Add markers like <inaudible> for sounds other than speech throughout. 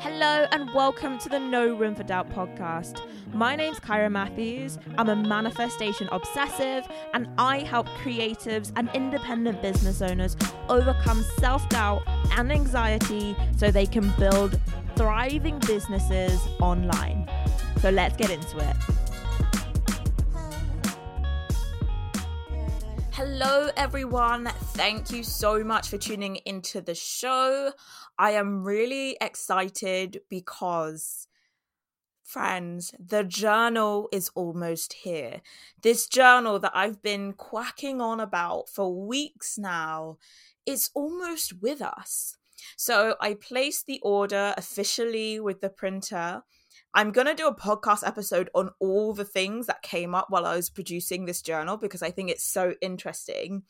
Hello and welcome to the No Room for Doubt podcast. My name's Kyra Matthews. I'm a manifestation obsessive and I help creatives and independent business owners overcome self doubt and anxiety so they can build thriving businesses online. So let's get into it. Hello, everyone. Thank you so much for tuning into the show. I am really excited because, friends, the journal is almost here. This journal that I've been quacking on about for weeks now is almost with us. So I placed the order officially with the printer I'm going to do a podcast episode on all the things that came up while I was producing this journal because I think it's so interesting.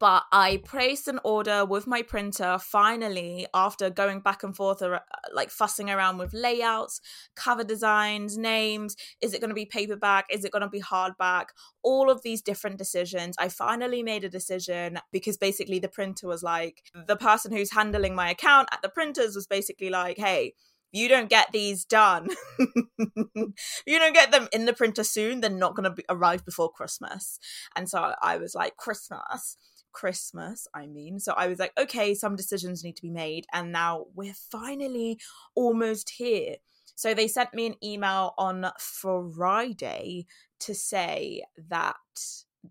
But I placed an order with my printer finally after going back and forth, like fussing around with layouts, cover designs, names. Is it going to be paperback? Is it going to be hardback? All of these different decisions. I finally made a decision because basically the printer was like, the person who's handling my account at the printers was basically like, hey, you don't get these done, <laughs> you don't get them in the printer soon, they're not going to arrive before Christmas. And so I was like, Christmas. Christmas, I mean. So I was like, okay, some decisions need to be made. And now we're finally almost here. So they sent me an email on Friday to say that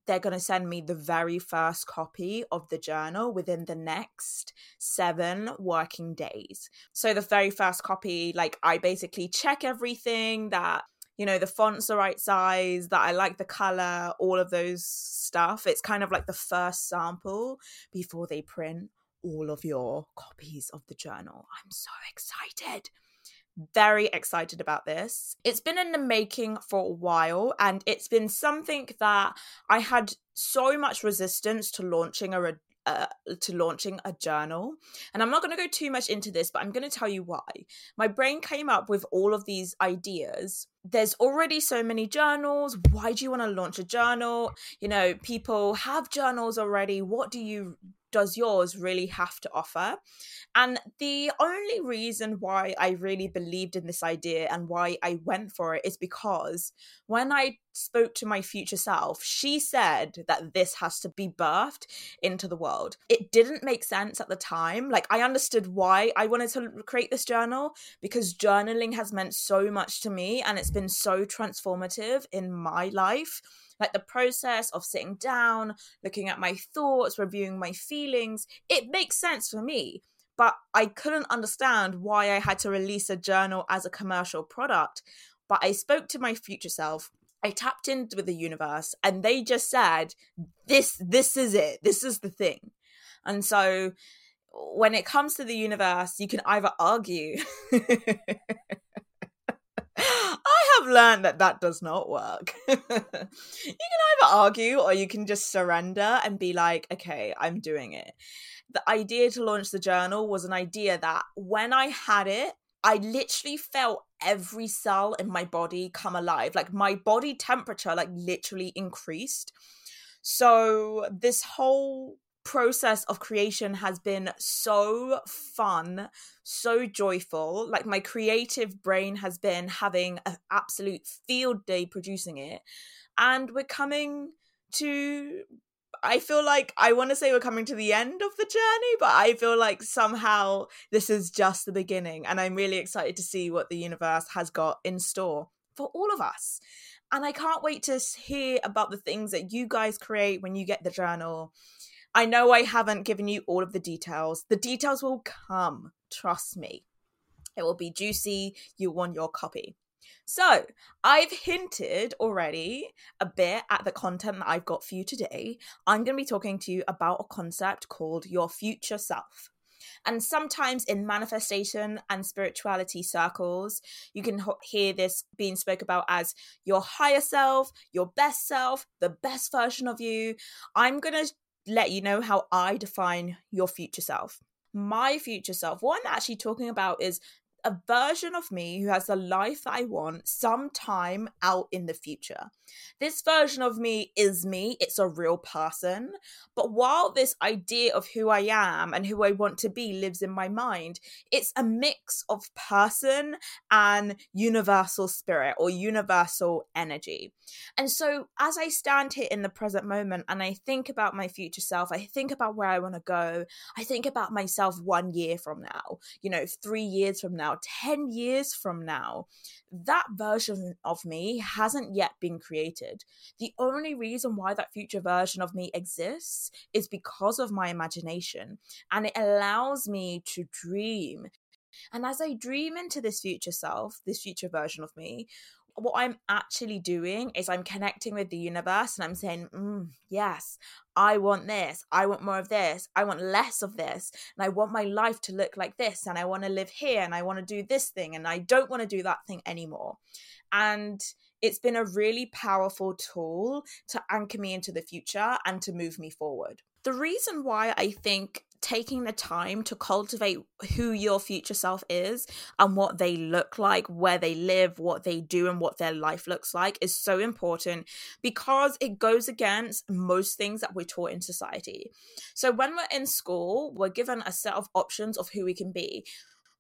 they're going to send me the very first copy of the journal within the next seven working days. So, the very first copy, like, I basically check everything that, you know, the font's the right size, that I like the color, all of those stuff. It's kind of like the first sample before they print all of your copies of the journal. I'm so excited very excited about this. It's been in the making for a while, and it's been something that I had so much resistance to launching a. Uh, to launching a journal. And I'm not going to go too much into this, but I'm going to tell you why. My brain came up with all of these ideas. There's already so many journals. Why do you want to launch a journal? You know, people have journals already. What do you does yours really have to offer? And the only reason why I really believed in this idea and why I went for it is because when I spoke to my future self, she said that this has to be birthed into the world. It didn't make sense at the time. Like, I understood why I wanted to create this journal because journaling has meant so much to me and it's been so transformative in my life like the process of sitting down, looking at my thoughts, reviewing my feelings, it makes sense for me. But I couldn't understand why I had to release a journal as a commercial product. But I spoke to my future self. I tapped in with the universe and they just said, This this is it. This is the thing. And so when it comes to the universe, you can either argue <laughs> I have learned that that does not work. <laughs> you can either argue or you can just surrender and be like, okay, I'm doing it. The idea to launch the journal was an idea that when I had it, I literally felt every cell in my body come alive. Like my body temperature, like literally increased. So this whole process of creation has been so fun, so joyful. Like my creative brain has been having an absolute field day producing it. And we're coming to I feel like I want to say we're coming to the end of the journey, but I feel like somehow this is just the beginning. And I'm really excited to see what the universe has got in store for all of us. And I can't wait to hear about the things that you guys create when you get the journal. I know I haven't given you all of the details. The details will come, trust me. It will be juicy. You want your copy. So, I've hinted already a bit at the content that I've got for you today. I'm going to be talking to you about a concept called your future self. And sometimes in manifestation and spirituality circles, you can hear this being spoke about as your higher self, your best self, the best version of you. I'm going to let you know how I define your future self. My future self, what I'm actually talking about is a version of me who has the life I want sometime out in the future. This version of me is me, it's a real person. But while this idea of who I am and who I want to be lives in my mind, it's a mix of person and universal spirit or universal energy. And so, as I stand here in the present moment and I think about my future self, I think about where I want to go, I think about myself one year from now, you know, three years from now, 10 years from now, that version of me hasn't yet been created. The only reason why that future version of me exists is because of my imagination, and it allows me to dream. And as I dream into this future self, this future version of me, what I'm actually doing is I'm connecting with the universe and I'm saying, mm, yes, I want this. I want more of this. I want less of this. And I want my life to look like this. And I want to live here and I want to do this thing. And I don't want to do that thing anymore. And it's been a really powerful tool to anchor me into the future and to move me forward. The reason why I think taking the time to cultivate who your future self is and what they look like, where they live, what they do, and what their life looks like is so important because it goes against most things that we're taught in society. So, when we're in school, we're given a set of options of who we can be.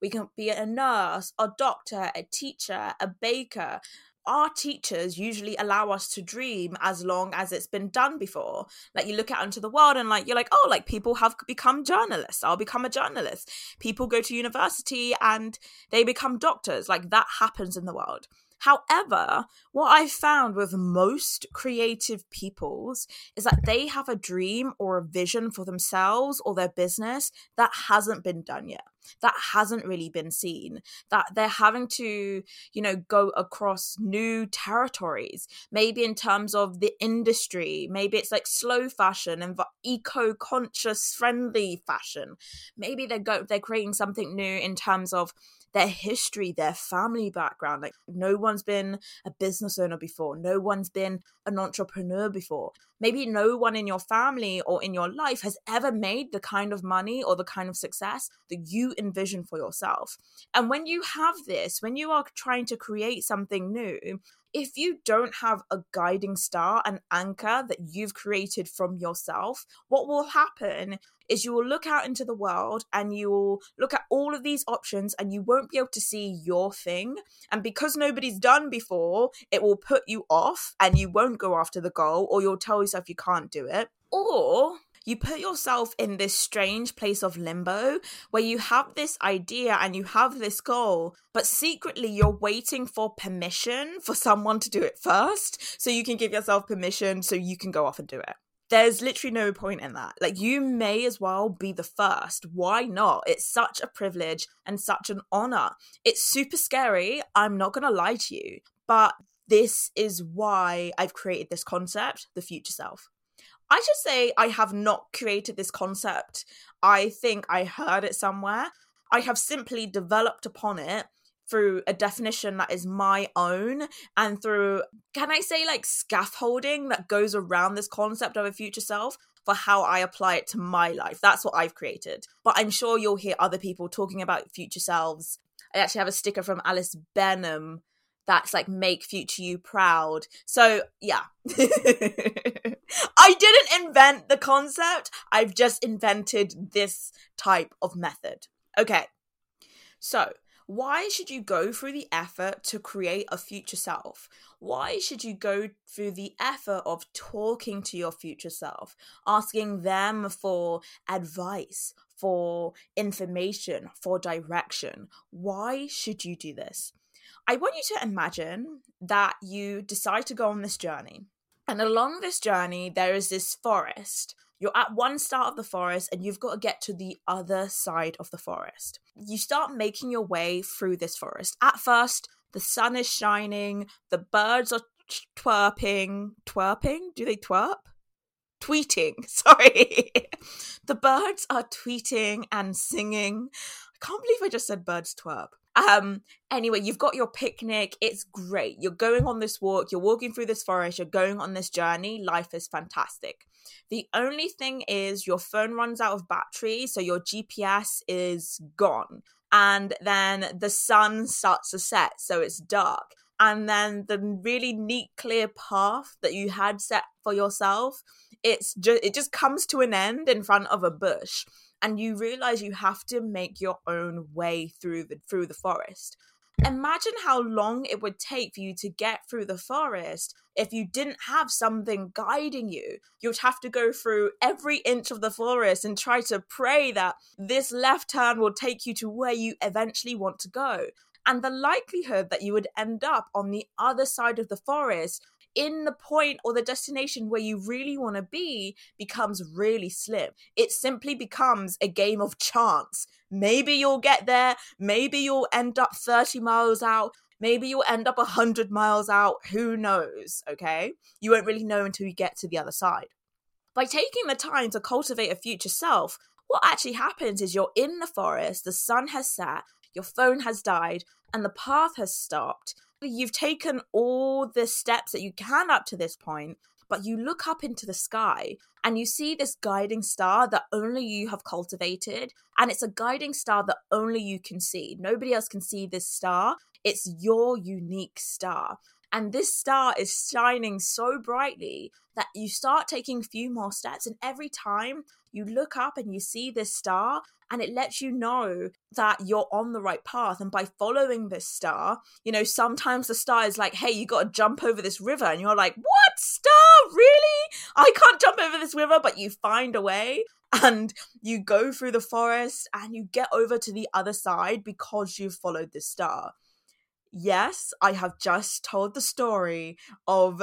We can be a nurse, a doctor, a teacher, a baker, our teachers usually allow us to dream as long as it's been done before. Like you look out into the world and like you're like, oh, like people have become journalists. I'll become a journalist. People go to university and they become doctors. Like that happens in the world. However, what I've found with most creative peoples is that they have a dream or a vision for themselves or their business that hasn't been done yet that hasn't really been seen that they're having to you know go across new territories maybe in terms of the industry maybe it's like slow fashion and eco conscious friendly fashion. Maybe they're go they're creating something new in terms of their history, their family background. Like, no one's been a business owner before, no one's been an entrepreneur before. Maybe no one in your family or in your life has ever made the kind of money or the kind of success that you envision for yourself. And when you have this, when you are trying to create something new, if you don't have a guiding star, an anchor that you've created from yourself, what will happen is you will look out into the world and you will look at all of these options and you won't be able to see your thing. And because nobody's done before, it will put you off and you won't go after the goal or you'll tell yourself you can't do it. Or you put yourself in this strange place of limbo where you have this idea and you have this goal, but secretly you're waiting for permission for someone to do it first so you can give yourself permission so you can go off and do it. There's literally no point in that. Like, you may as well be the first. Why not? It's such a privilege and such an honor. It's super scary. I'm not going to lie to you. But this is why I've created this concept, the future self. I should say I have not created this concept. I think I heard it somewhere. I have simply developed upon it through a definition that is my own and through, can I say, like scaffolding that goes around this concept of a future self for how I apply it to my life. That's what I've created. But I'm sure you'll hear other people talking about future selves. I actually have a sticker from Alice Benham that's like make future you proud. So, yeah. <laughs> I didn't invent the concept. I've just invented this type of method. Okay. So, why should you go through the effort to create a future self? Why should you go through the effort of talking to your future self, asking them for advice, for information, for direction? Why should you do this? I want you to imagine that you decide to go on this journey. And along this journey, there is this forest. You're at one start of the forest and you've got to get to the other side of the forest. You start making your way through this forest. At first, the sun is shining, the birds are twerping. Twerping? Do they twerp? Tweeting, <laughs> sorry. the birds are tweeting and singing. I can't believe I just said birds twerp. Um, anyway, you've got your picnic. It's great. You're going on this walk, you're walking through this forest, you're going on this journey. Life is fantastic. The only thing is your phone runs out of battery, so your GPS is gone. and then the sun starts to set, so it's dark. And then the really neat, clear path that you had set for yourself, it's just it just comes to an end in front of a bush, and you realize you have to make your own way through the through the forest imagine how long it would take for you to get through the forest if you didn't have something guiding you. You'd have to go through every inch of the forest and try to pray that this left turn will take you to where you eventually want to go. And the likelihood that you would end up on the other side of the forest in the point or the destination where you really want to be becomes really slim. It simply becomes a game of chance. Maybe you'll get there, maybe you'll end up 30 miles out, maybe you'll end up 100 miles out. Who knows? Okay. You won't really know until you get to the other side. By taking the time to cultivate a future self, what actually happens is you're in the forest, the sun has set, your phone has died, and the path has stopped you've taken all the steps that you can up to this point, but you look up into the sky and you see this guiding star that only you have cultivated. And it's a guiding star that only you can see. Nobody else can see this star. It's your unique star. And this star is shining so brightly that you start taking a few more steps. And every time you look up and you see this star, and it lets you know that you're on the right path. And by following this star, you know, sometimes the star is like, hey, you got to jump over this river. And you're like, what star? Really? I can't jump over this river. But you find a way and you go through the forest and you get over to the other side because you've followed the star. Yes, I have just told the story of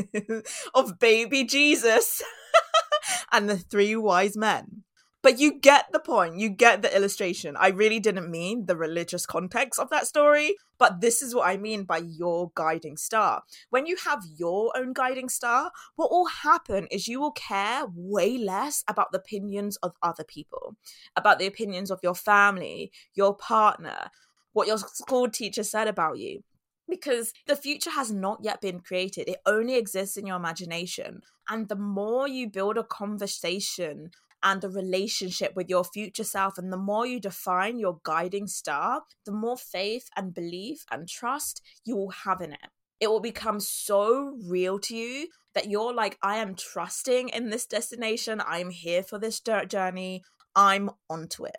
<laughs> of baby Jesus <laughs> and the three wise men. But you get the point. You get the illustration. I really didn't mean the religious context of that story, but this is what I mean by your guiding star. When you have your own guiding star, what will happen is you will care way less about the opinions of other people, about the opinions of your family, your partner, what your school teacher said about you because the future has not yet been created. It only exists in your imagination. And the more you build a conversation and a relationship with your future self. And the more you define your guiding star, the more faith and belief and trust you will have in it. It will become so real to you that you're like, I am trusting in this destination. I'm here for this journey. I'm onto it.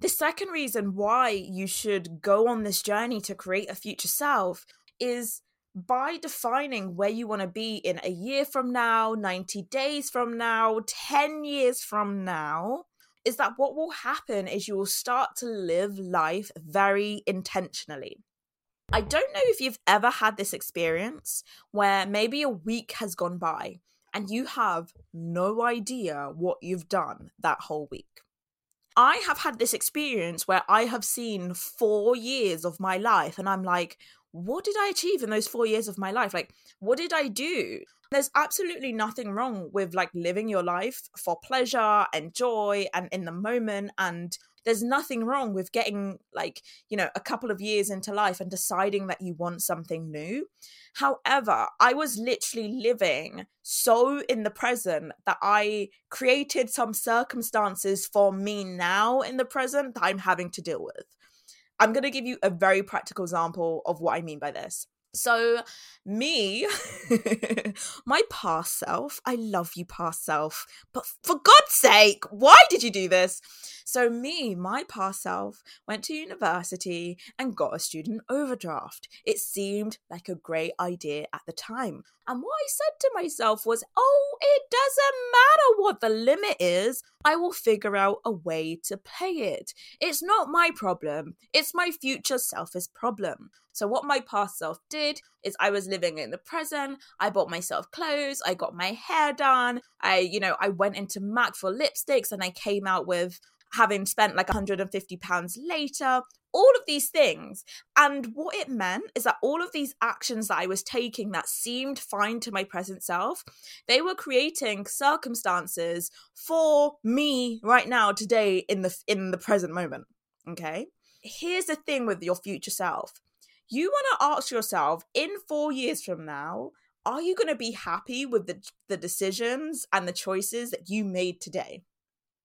The second reason why you should go on this journey to create a future self is by defining where you want to be in a year from now, 90 days from now, 10 years from now, is that what will happen is you will start to live life very intentionally. I don't know if you've ever had this experience where maybe a week has gone by and you have no idea what you've done that whole week. I have had this experience where I have seen four years of my life and I'm like, what did I achieve in those four years of my life? Like, what did I do? There's absolutely nothing wrong with like living your life for pleasure and joy and in the moment. And there's nothing wrong with getting like, you know, a couple of years into life and deciding that you want something new. However, I was literally living so in the present that I created some circumstances for me now in the present that I'm having to deal with. I'm going to give you a very practical example of what I mean by this. So, me, <laughs> my past self, I love you, past self, but for God's sake, why did you do this? So, me, my past self, went to university and got a student overdraft. It seemed like a great idea at the time. And what I said to myself was, oh, it doesn't matter what the limit is. I will figure out a way to pay it. It's not my problem, it's my future self's problem. So, what my past self did is I was living in the present. I bought myself clothes. I got my hair done. I, you know, I went into MAC for lipsticks and I came out with having spent like 150 pounds later all of these things and what it meant is that all of these actions that i was taking that seemed fine to my present self they were creating circumstances for me right now today in the in the present moment okay here's the thing with your future self you want to ask yourself in 4 years from now are you going to be happy with the the decisions and the choices that you made today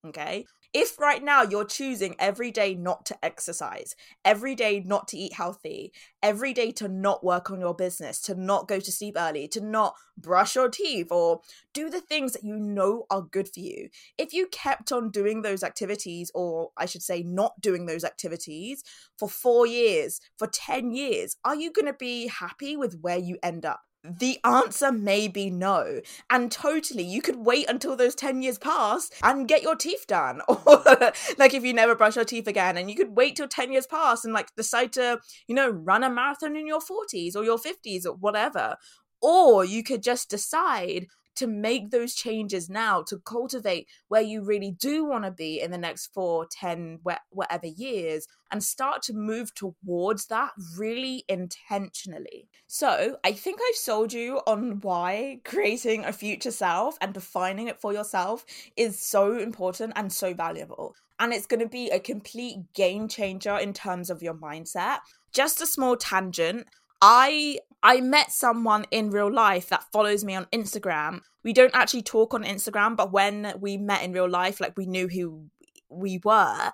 Okay. If right now you're choosing every day not to exercise, every day not to eat healthy, every day to not work on your business, to not go to sleep early, to not brush your teeth or do the things that you know are good for you, if you kept on doing those activities, or I should say, not doing those activities for four years, for 10 years, are you going to be happy with where you end up? The answer may be no. And totally, you could wait until those 10 years pass and get your teeth done. <laughs> Or, like, if you never brush your teeth again, and you could wait till 10 years pass and, like, decide to, you know, run a marathon in your 40s or your 50s or whatever. Or you could just decide to make those changes now to cultivate where you really do want to be in the next four, ten, whatever years and start to move towards that really intentionally. So, I think I've sold you on why creating a future self and defining it for yourself is so important and so valuable. And it's going to be a complete game changer in terms of your mindset. Just a small tangent. I I met someone in real life that follows me on Instagram. We don't actually talk on Instagram, but when we met in real life, like we knew who we were.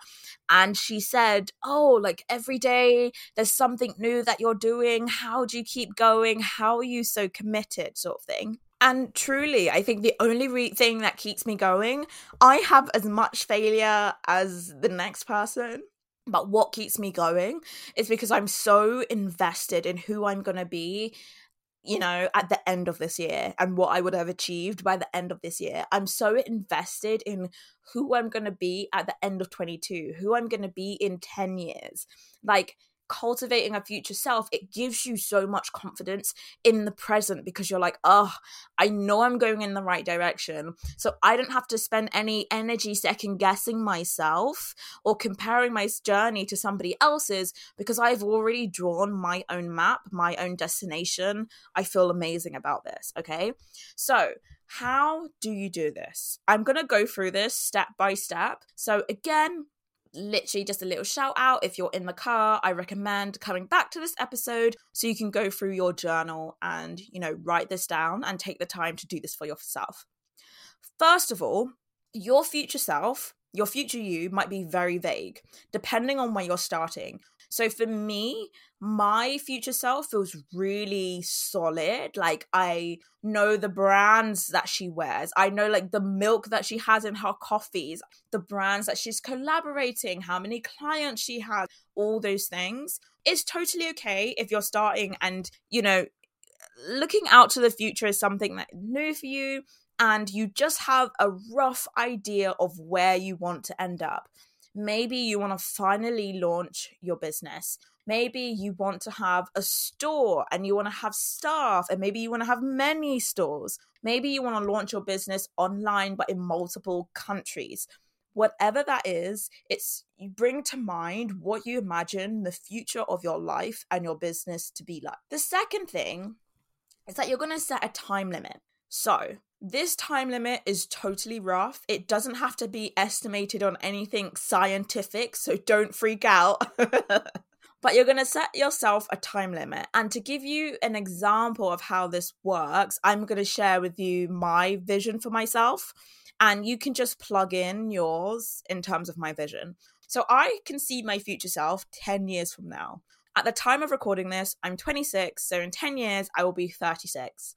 And she said, Oh, like every day there's something new that you're doing. How do you keep going? How are you so committed? sort of thing. And truly, I think the only re- thing that keeps me going, I have as much failure as the next person. But what keeps me going is because I'm so invested in who I'm going to be, you know, at the end of this year and what I would have achieved by the end of this year. I'm so invested in who I'm going to be at the end of 22, who I'm going to be in 10 years. Like, cultivating a future self, it gives you so much confidence in the present because you're like, oh, I know I'm going in the right direction. So I don't have to spend any energy second guessing myself or comparing my journey to somebody else's because I've already drawn my own map, my own destination. I feel amazing about this. Okay. So, how do you do this? I'm going to go through this step by step. So, again, literally just a little shout out. If you're in the car i recommend coming back to this episode so you can go through your journal and you know write this down and take the time to do this for yourself. First of all your future self your future you might be very vague depending on where you're starting so for me, my future self feels really solid. Like I know the brands that she wears. I know like the milk that she has in her coffees, the brands that she's collaborating, how many clients she has, all those things. It's totally okay if you're starting and, you know, looking out to the future is something that new for you and you just have a rough idea of where you want to end up. Maybe you want to finally launch your business. Maybe you want to have a store and you want to have staff, and maybe you want to have many stores. Maybe you want to launch your business online but in multiple countries. Whatever that is, it's you bring to mind what you imagine the future of your life and your business to be like. The second thing is that you're going to set a time limit. So, this time limit is totally rough. It doesn't have to be estimated on anything scientific, so don't freak out. <laughs> but you're going to set yourself a time limit. And to give you an example of how this works, I'm going to share with you my vision for myself. And you can just plug in yours in terms of my vision. So I can see my future self 10 years from now. At the time of recording this, I'm 26. So in 10 years, I will be 36.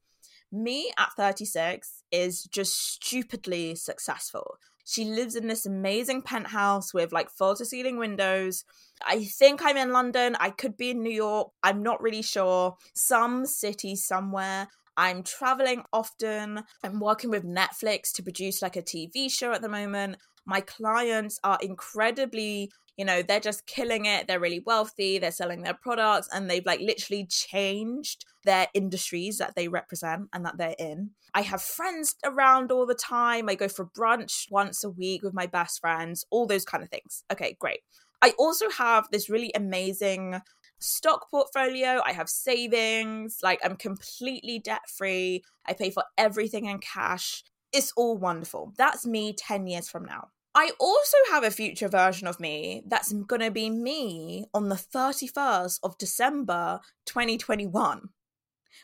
Me at 36 is just stupidly successful. She lives in this amazing penthouse with like floor to ceiling windows. I think I'm in London. I could be in New York. I'm not really sure. Some city somewhere. I'm traveling often. I'm working with Netflix to produce like a TV show at the moment. My clients are incredibly you know they're just killing it they're really wealthy they're selling their products and they've like literally changed their industries that they represent and that they're in. I have friends around all the time i go for brunch once a week with my best friends all those kind of things. Okay great. I also have this really amazing stock portfolio i have savings like i'm completely debt free i pay for everything in cash it's all wonderful that's me 10 years from now I also have a future version of me that's going to be me on the 31st of December 2021,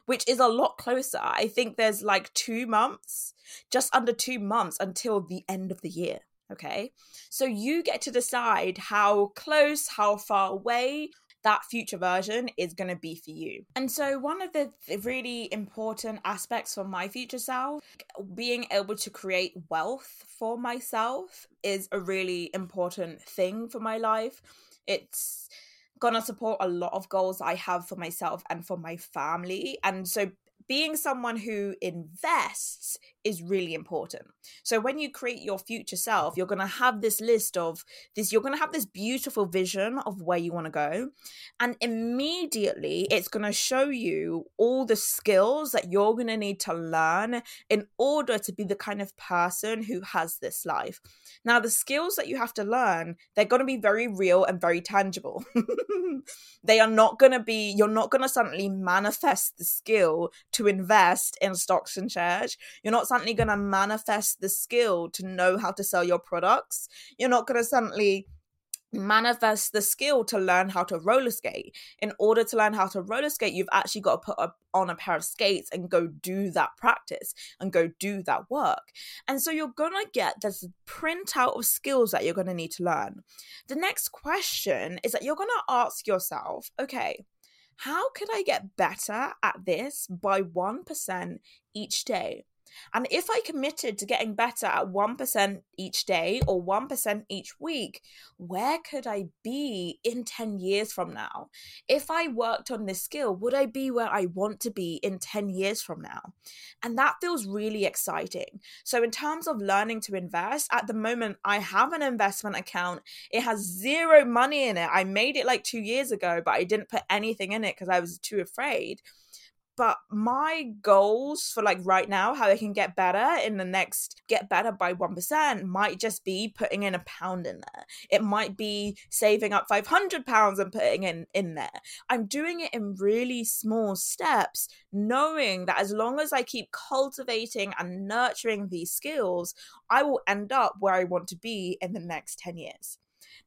which is a lot closer. I think there's like two months, just under two months until the end of the year. Okay. So you get to decide how close, how far away that future version is going to be for you. And so, one of the really important aspects for my future self, being able to create wealth for myself, is a really important thing for my life. It's gonna support a lot of goals I have for myself and for my family. And so being someone who invests is really important. So when you create your future self, you're going to have this list of this you're going to have this beautiful vision of where you want to go and immediately it's going to show you all the skills that you're going to need to learn in order to be the kind of person who has this life. Now the skills that you have to learn, they're going to be very real and very tangible. <laughs> they are not going to be you're not going to suddenly manifest the skill to invest in stocks and shares. You're not suddenly going to manifest the skill to know how to sell your products. You're not going to suddenly manifest the skill to learn how to roller skate. In order to learn how to roller skate, you've actually got to put a, on a pair of skates and go do that practice and go do that work. And so you're going to get this printout of skills that you're going to need to learn. The next question is that you're going to ask yourself, okay, how could I get better at this by 1% each day? And if I committed to getting better at 1% each day or 1% each week, where could I be in 10 years from now? If I worked on this skill, would I be where I want to be in 10 years from now? And that feels really exciting. So, in terms of learning to invest, at the moment, I have an investment account. It has zero money in it. I made it like two years ago, but I didn't put anything in it because I was too afraid but my goals for like right now how i can get better in the next get better by 1% might just be putting in a pound in there. It might be saving up 500 pounds and putting in in there. I'm doing it in really small steps knowing that as long as i keep cultivating and nurturing these skills i will end up where i want to be in the next 10 years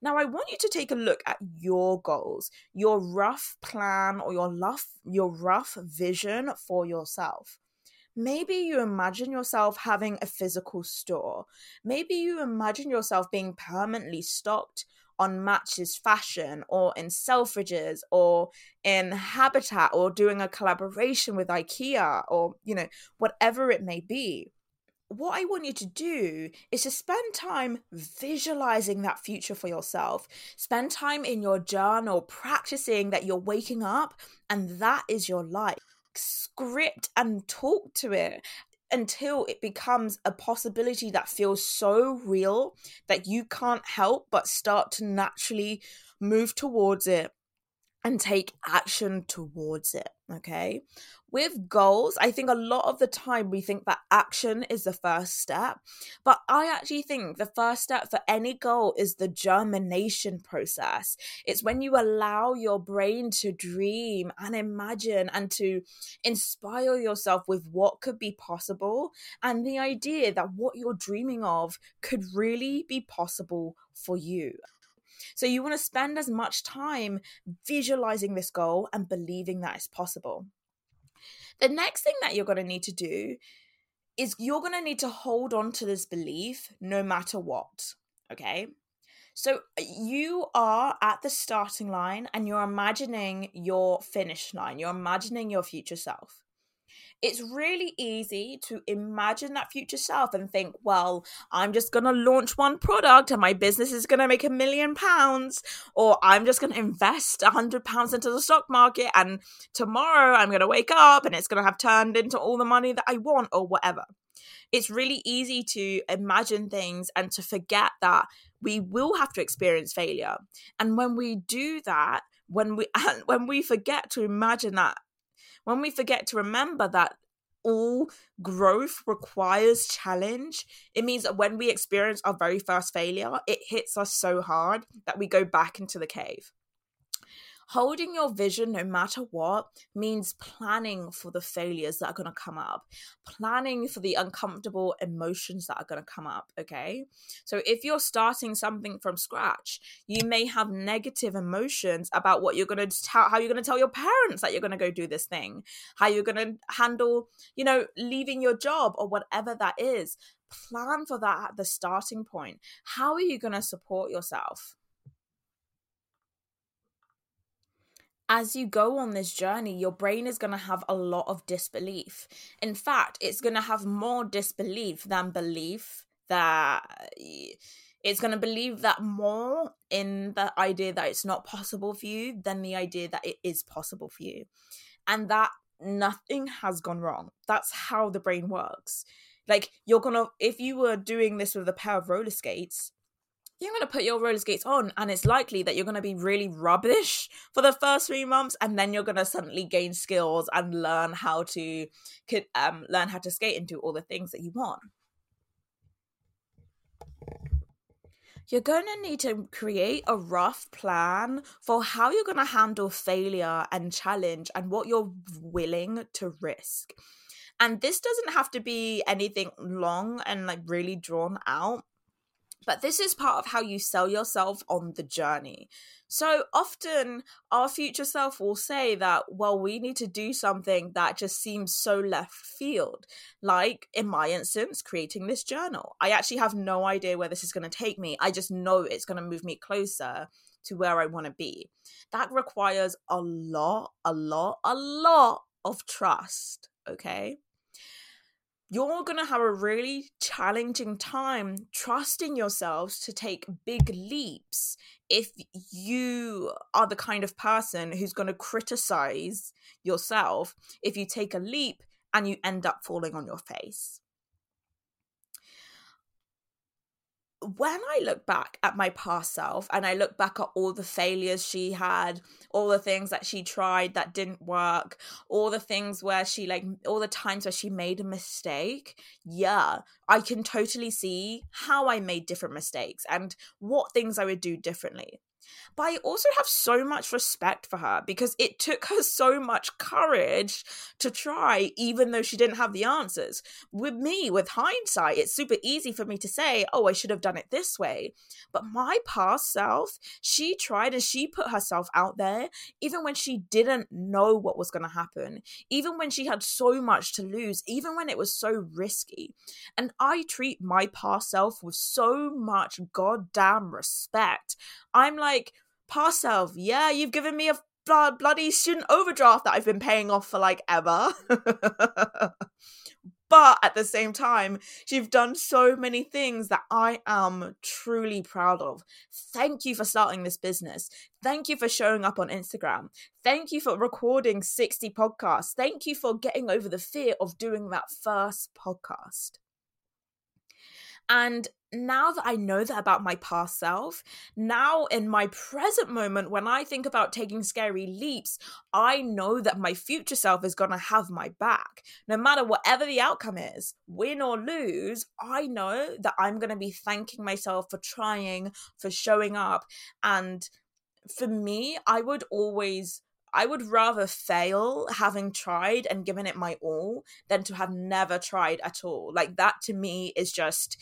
now, I want you to take a look at your goals, your rough plan or your rough, your rough vision for yourself. Maybe you imagine yourself having a physical store. Maybe you imagine yourself being permanently stocked on Matches Fashion or in Selfridges or in Habitat or doing a collaboration with IKEA or, you know, whatever it may be what I want you to do is to spend time visualizing that future for yourself. Spend time in your journal practicing that you're waking up and that is your life. Script and talk to it until it becomes a possibility that feels so real that you can't help but start to naturally move towards it and take action towards it. Okay. With goals, I think a lot of the time we think that action is the first step, but I actually think the first step for any goal is the germination process. It's when you allow your brain to dream and imagine and to inspire yourself with what could be possible and the idea that what you're dreaming of could really be possible for you. So you want to spend as much time visualizing this goal and believing that it's possible. The next thing that you're going to need to do is you're going to need to hold on to this belief no matter what. Okay. So uh, you are at the starting line and you're imagining your finish line, you're imagining your future self it's really easy to imagine that future self and think, well, I'm just going to launch one product and my business is going to make a million pounds, or I'm just going to invest a hundred pounds into the stock market and tomorrow I'm going to wake up and it's going to have turned into all the money that I want, or whatever. It's really easy to imagine things and to forget that we will have to experience failure. And when we do that, when we <laughs> when we forget to imagine that when we forget to remember that all growth requires challenge, it means that when we experience our very first failure, it hits us so hard that we go back into the cave. Holding your vision no matter what means planning for the failures that are going to come up, planning for the uncomfortable emotions that are going to come up. Okay. So if you're starting something from scratch, you may have negative emotions about what you're going to tell, how you're going to tell your parents that you're going to go do this thing, how you're going to handle, you know, leaving your job or whatever that is. Plan for that at the starting point. How are you going to support yourself? As you go on this journey, your brain is going to have a lot of disbelief. In fact, it's going to have more disbelief than belief that it's going to believe that more in the idea that it's not possible for you than the idea that it is possible for you. And that nothing has gone wrong. That's how the brain works. Like, you're going to, if you were doing this with a pair of roller skates, you're going to put your roller skates on and it's likely that you're going to be really rubbish for the first three months and then you're going to suddenly gain skills and learn how to um, learn how to skate and do all the things that you want. You're going to need to create a rough plan for how you're going to handle failure and challenge and what you're willing to risk. And this doesn't have to be anything long and like really drawn out but this is part of how you sell yourself on the journey. So often, our future self will say that, well, we need to do something that just seems so left field. Like in my instance, creating this journal. I actually have no idea where this is going to take me. I just know it's going to move me closer to where I want to be. That requires a lot, a lot, a lot of trust. Okay you're going to have a really challenging time trusting yourselves to take big leaps if you are the kind of person who's going to criticize yourself if you take a leap and you end up falling on your face. When I look back at my past self and I look back at all the failures she had, all the things that she tried that didn't work, all the things where she like, all the times where she made a mistake, yeah, I can totally see how I made different mistakes and what things I would do differently. But I also have so much respect for her because it took her so much courage to try, even though she didn't have the answers. With me, with hindsight, it's super easy for me to say, oh, I should have done it this way. But my past self, she tried and she put herself out there, even when she didn't know what was going to happen, even when she had so much to lose, even when it was so risky. And I treat my past self with so much goddamn respect. I'm like, past self, yeah, you've given me a blood, bloody student overdraft that I've been paying off for like ever. <laughs> but at the same time, you've done so many things that I am truly proud of. Thank you for starting this business. Thank you for showing up on Instagram. Thank you for recording 60 podcasts. Thank you for getting over the fear of doing that first podcast. And now that I know that about my past self, now in my present moment, when I think about taking scary leaps, I know that my future self is going to have my back. No matter whatever the outcome is, win or lose, I know that I'm going to be thanking myself for trying, for showing up. And for me, I would always. I would rather fail having tried and given it my all than to have never tried at all. Like that to me is just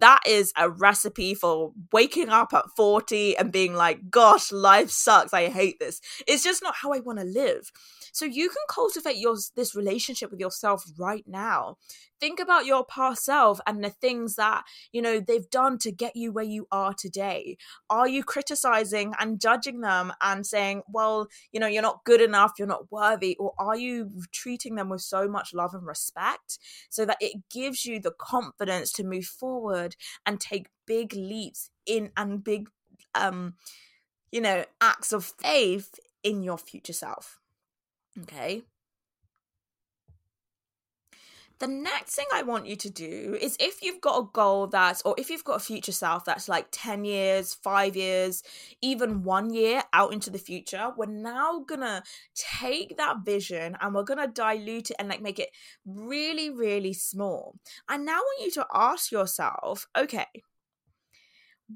that is a recipe for waking up at 40 and being like, gosh, life sucks. I hate this. It's just not how I want to live. So you can cultivate your this relationship with yourself right now. Think about your past self and the things that, you know, they've done to get you where you are today. Are you criticizing and judging them and saying, well, you know, you're not good enough, you're not worthy, or are you treating them with so much love and respect so that it gives you the confidence to move forward and take big leaps in and big um you know acts of faith in your future self Okay. The next thing I want you to do is if you've got a goal that's, or if you've got a future self that's like 10 years, five years, even one year out into the future, we're now gonna take that vision and we're gonna dilute it and like make it really, really small. I now want you to ask yourself, okay,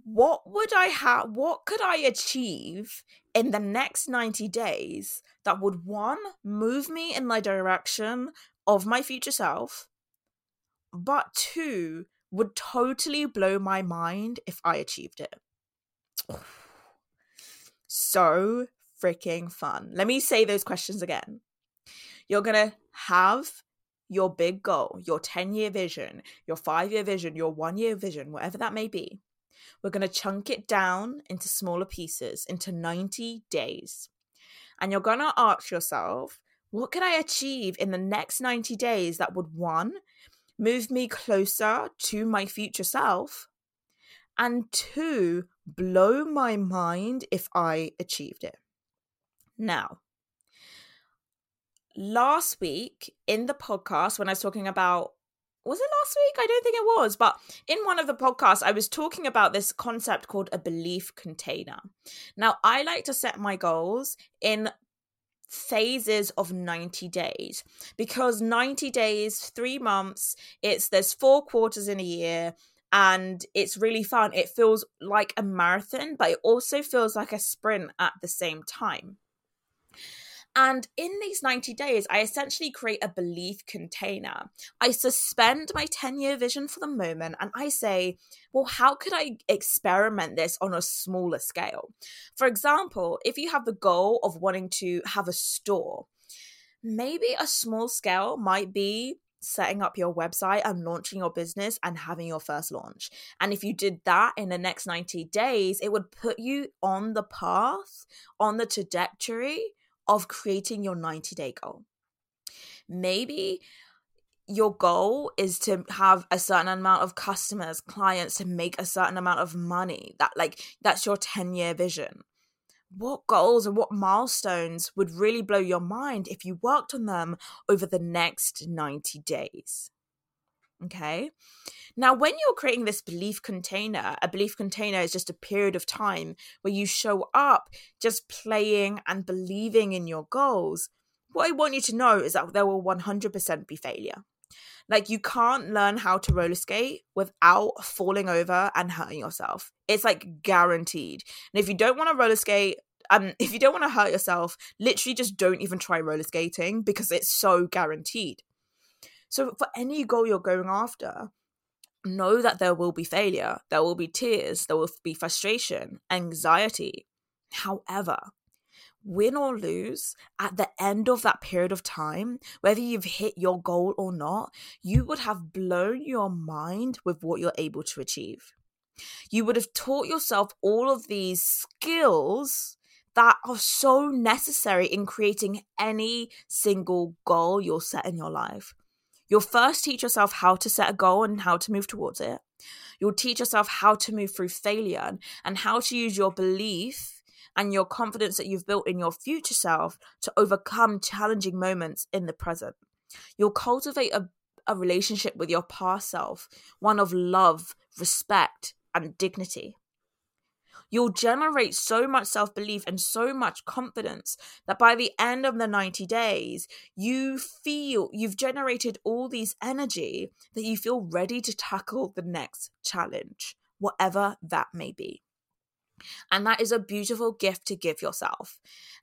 what would I have? What could I achieve in the next 90 days that would one, move me in my direction of my future self, but two, would totally blow my mind if I achieved it? So freaking fun. Let me say those questions again. You're going to have your big goal, your 10 year vision, your five year vision, your one year vision, whatever that may be. We're going to chunk it down into smaller pieces, into 90 days. And you're going to ask yourself, what could I achieve in the next 90 days that would one, move me closer to my future self, and two, blow my mind if I achieved it? Now, last week in the podcast, when I was talking about was it last week? I don't think it was, but in one of the podcasts, I was talking about this concept called a belief container. Now, I like to set my goals in phases of 90 days because 90 days, three months, it's there's four quarters in a year and it's really fun. It feels like a marathon, but it also feels like a sprint at the same time. And in these 90 days, I essentially create a belief container. I suspend my 10 year vision for the moment and I say, well, how could I experiment this on a smaller scale? For example, if you have the goal of wanting to have a store, maybe a small scale might be setting up your website and launching your business and having your first launch. And if you did that in the next 90 days, it would put you on the path, on the trajectory of creating your 90 day goal. Maybe your goal is to have a certain amount of customers, clients to make a certain amount of money. That like that's your 10 year vision. What goals and what milestones would really blow your mind if you worked on them over the next 90 days? Okay. Now, when you're creating this belief container, a belief container is just a period of time where you show up just playing and believing in your goals. What I want you to know is that there will 100% be failure. Like, you can't learn how to roller skate without falling over and hurting yourself. It's like guaranteed. And if you don't want to roller skate, um, <laughs> if you don't want to hurt yourself, literally just don't even try roller skating because it's so guaranteed. So, for any goal you're going after, know that there will be failure, there will be tears, there will be frustration, anxiety. However, win or lose, at the end of that period of time, whether you've hit your goal or not, you would have blown your mind with what you're able to achieve. You would have taught yourself all of these skills that are so necessary in creating any single goal you'll set in your life. You'll first teach yourself how to set a goal and how to move towards it. You'll teach yourself how to move through failure and how to use your belief and your confidence that you've built in your future self to overcome challenging moments in the present. You'll cultivate a, a relationship with your past self, one of love, respect, and dignity you'll generate so much self belief and so much confidence that by the end of the 90 days, you feel you've generated all these energy that you feel ready to tackle the next challenge, whatever that may be. And that is a beautiful gift to give yourself.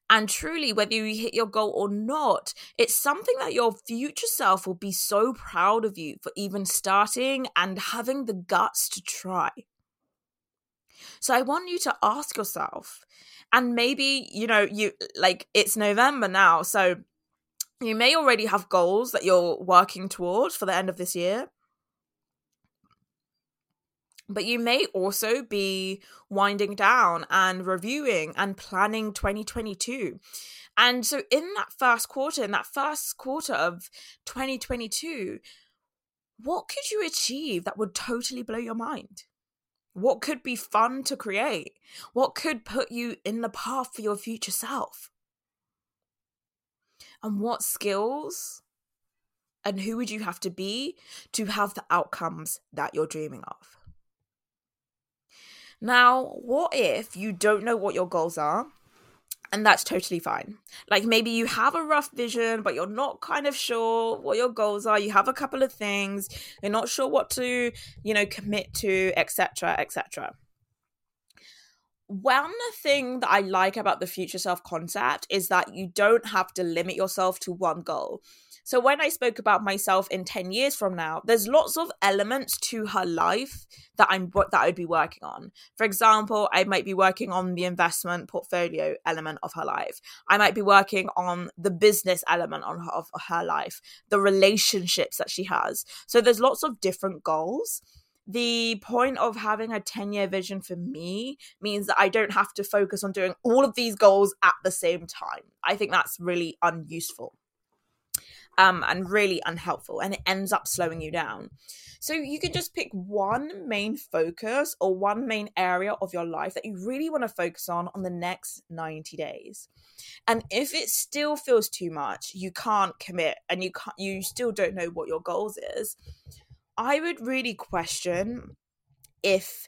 And truly, whether you hit your goal or not, it's something that your future self will be so proud of you for even starting and having the guts to try. So I want you to ask yourself, and maybe, you know, you like it's November now, so you may already have goals that you're working towards for the end of this year. But you may also be winding down and reviewing and planning 2022. And so, in that first quarter, in that first quarter of 2022, what could you achieve that would totally blow your mind? What could be fun to create? What could put you in the path for your future self? And what skills and who would you have to be to have the outcomes that you're dreaming of? Now, what if you don't know what your goals are and that's totally fine. Like maybe you have a rough vision, but you're not kind of sure what your goals are. You have a couple of things, you're not sure what to, you know, commit to, etc., etc. one thing that I like about the future self concept is that you don't have to limit yourself to one goal. So when I spoke about myself in 10 years from now, there's lots of elements to her life that I'm that I would be working on. For example, I might be working on the investment portfolio element of her life. I might be working on the business element her, of her life, the relationships that she has. So there's lots of different goals the point of having a 10 year vision for me means that I don't have to focus on doing all of these goals at the same time. I think that's really unuseful um, and really unhelpful, and it ends up slowing you down. So you can just pick one main focus or one main area of your life that you really want to focus on on the next 90 days. And if it still feels too much, you can't commit and you can't you still don't know what your goals is, I would really question if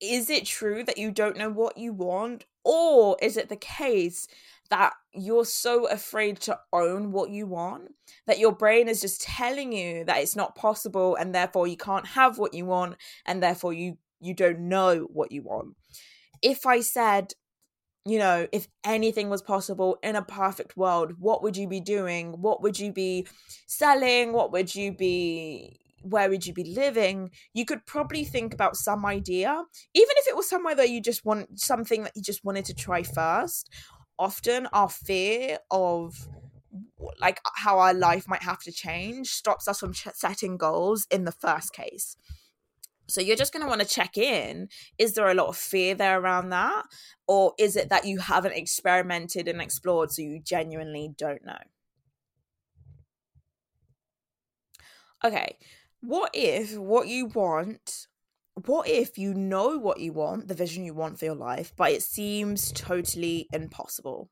is it true that you don't know what you want or is it the case that you're so afraid to own what you want that your brain is just telling you that it's not possible and therefore you can't have what you want and therefore you you don't know what you want if i said you know, if anything was possible in a perfect world, what would you be doing? What would you be selling? What would you be where would you be living? You could probably think about some idea, even if it was somewhere that you just want something that you just wanted to try first. Often our fear of like how our life might have to change stops us from ch- setting goals in the first case. So you're just going to want to check in. Is there a lot of fear there around that? Or is it that you haven't experimented and explored so you genuinely don't know? Okay, what if what you want, what if you know what you want, the vision you want for your life, but it seems totally impossible?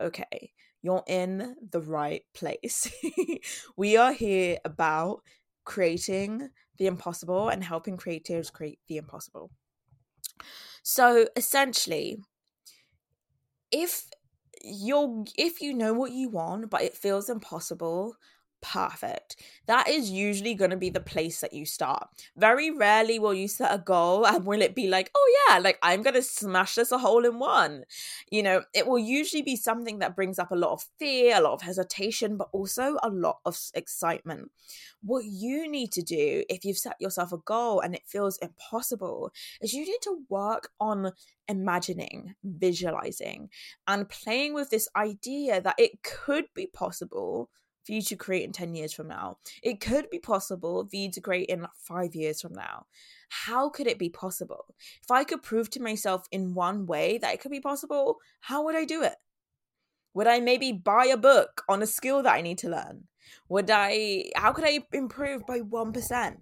Okay, you're in the right place. <laughs> we are here about creating the impossible and helping creatives create the impossible. So essentially, if you're if you know what you want but it feels impossible perfect. That is usually going to be the place that you start. Very rarely will you set a goal <laughs> and will it be like, oh yeah, like I'm going to smash this a hole in one. You know, it will usually be something that brings up a lot of fear, a lot of hesitation, but also a lot of excitement. What you need to do if you've set yourself a goal and it feels impossible is you need to work on imagining, visualizing, and playing with this idea that it could be possible for you to create in 10 years from now. It could be possible for you to create in five years from now. How could it be possible? If I could prove to myself in one way that it could be possible, how would I do it? Would I maybe buy a book on a skill that I need to learn? Would I, how could I improve by 1%?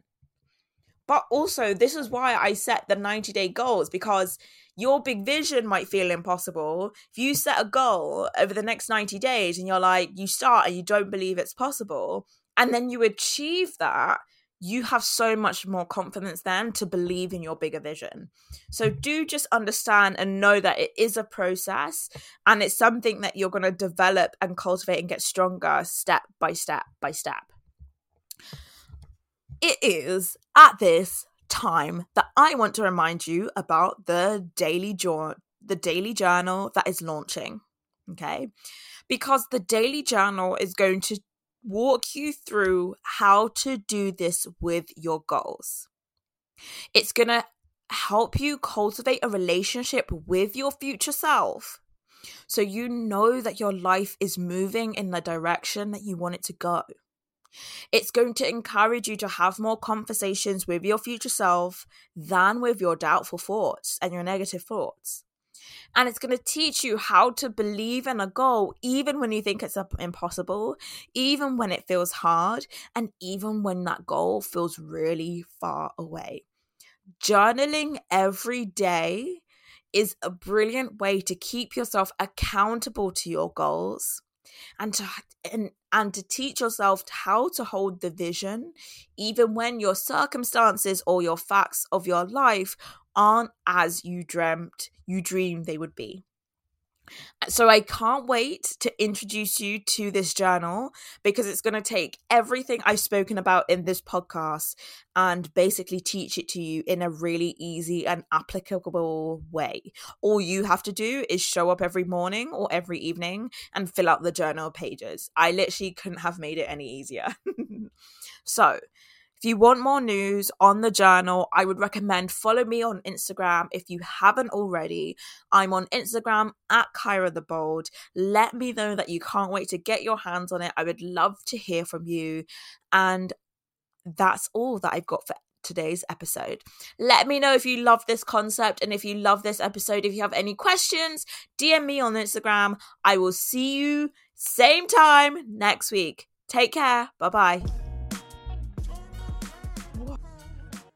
But also, this is why I set the 90 day goals because your big vision might feel impossible. If you set a goal over the next 90 days and you're like, you start and you don't believe it's possible, and then you achieve that, you have so much more confidence then to believe in your bigger vision. So do just understand and know that it is a process and it's something that you're going to develop and cultivate and get stronger step by step by step. It is at this time that I want to remind you about the daily journal, the daily journal that is launching. Okay? Because the daily journal is going to walk you through how to do this with your goals. It's going to help you cultivate a relationship with your future self. So you know that your life is moving in the direction that you want it to go. It's going to encourage you to have more conversations with your future self than with your doubtful thoughts and your negative thoughts. And it's going to teach you how to believe in a goal, even when you think it's impossible, even when it feels hard, and even when that goal feels really far away. Journaling every day is a brilliant way to keep yourself accountable to your goals and to and, and to teach yourself how to hold the vision even when your circumstances or your facts of your life aren't as you dreamt you dreamed they would be So I can't wait to introduce you to this journal because it's going to take everything I've spoken about in this podcast and basically teach it to you in a really easy and applicable way. All you have to do is show up every morning or every evening and fill out the journal pages. I literally couldn't have made it any easier. <laughs> so, if you want more news on the journal, I would recommend follow me on Instagram if you haven't already. I'm on Instagram at Kyra the Bold. Let me know that you can't wait to get your hands on it. I would love to hear from you. And that's all that I've got for today's episode. Let me know if you love this concept and if you love this episode. If you have any questions, DM me on Instagram. I will see you same time next week. Take care. Bye bye.